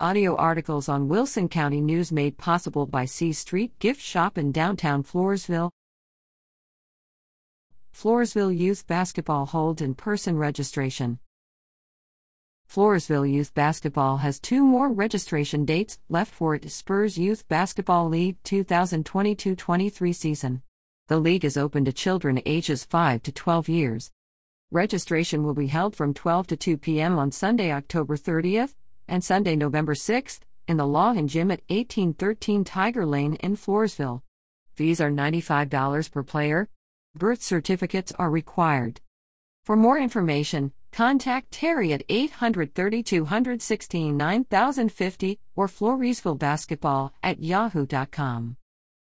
Audio articles on Wilson County News made possible by C Street Gift Shop in downtown Floresville. Floresville Youth Basketball holds in person registration. Floresville Youth Basketball has two more registration dates left for its Spurs Youth Basketball League 2022 23 season. The league is open to children ages 5 to 12 years. Registration will be held from 12 to 2 p.m. on Sunday, October 30th, and Sunday, November 6th, in the Law and Gym at 1813 Tiger Lane in Floresville. Fees are $95 per player. Birth certificates are required. For more information, contact Terry at 830 216 9050 or Floresville Basketball at yahoo.com.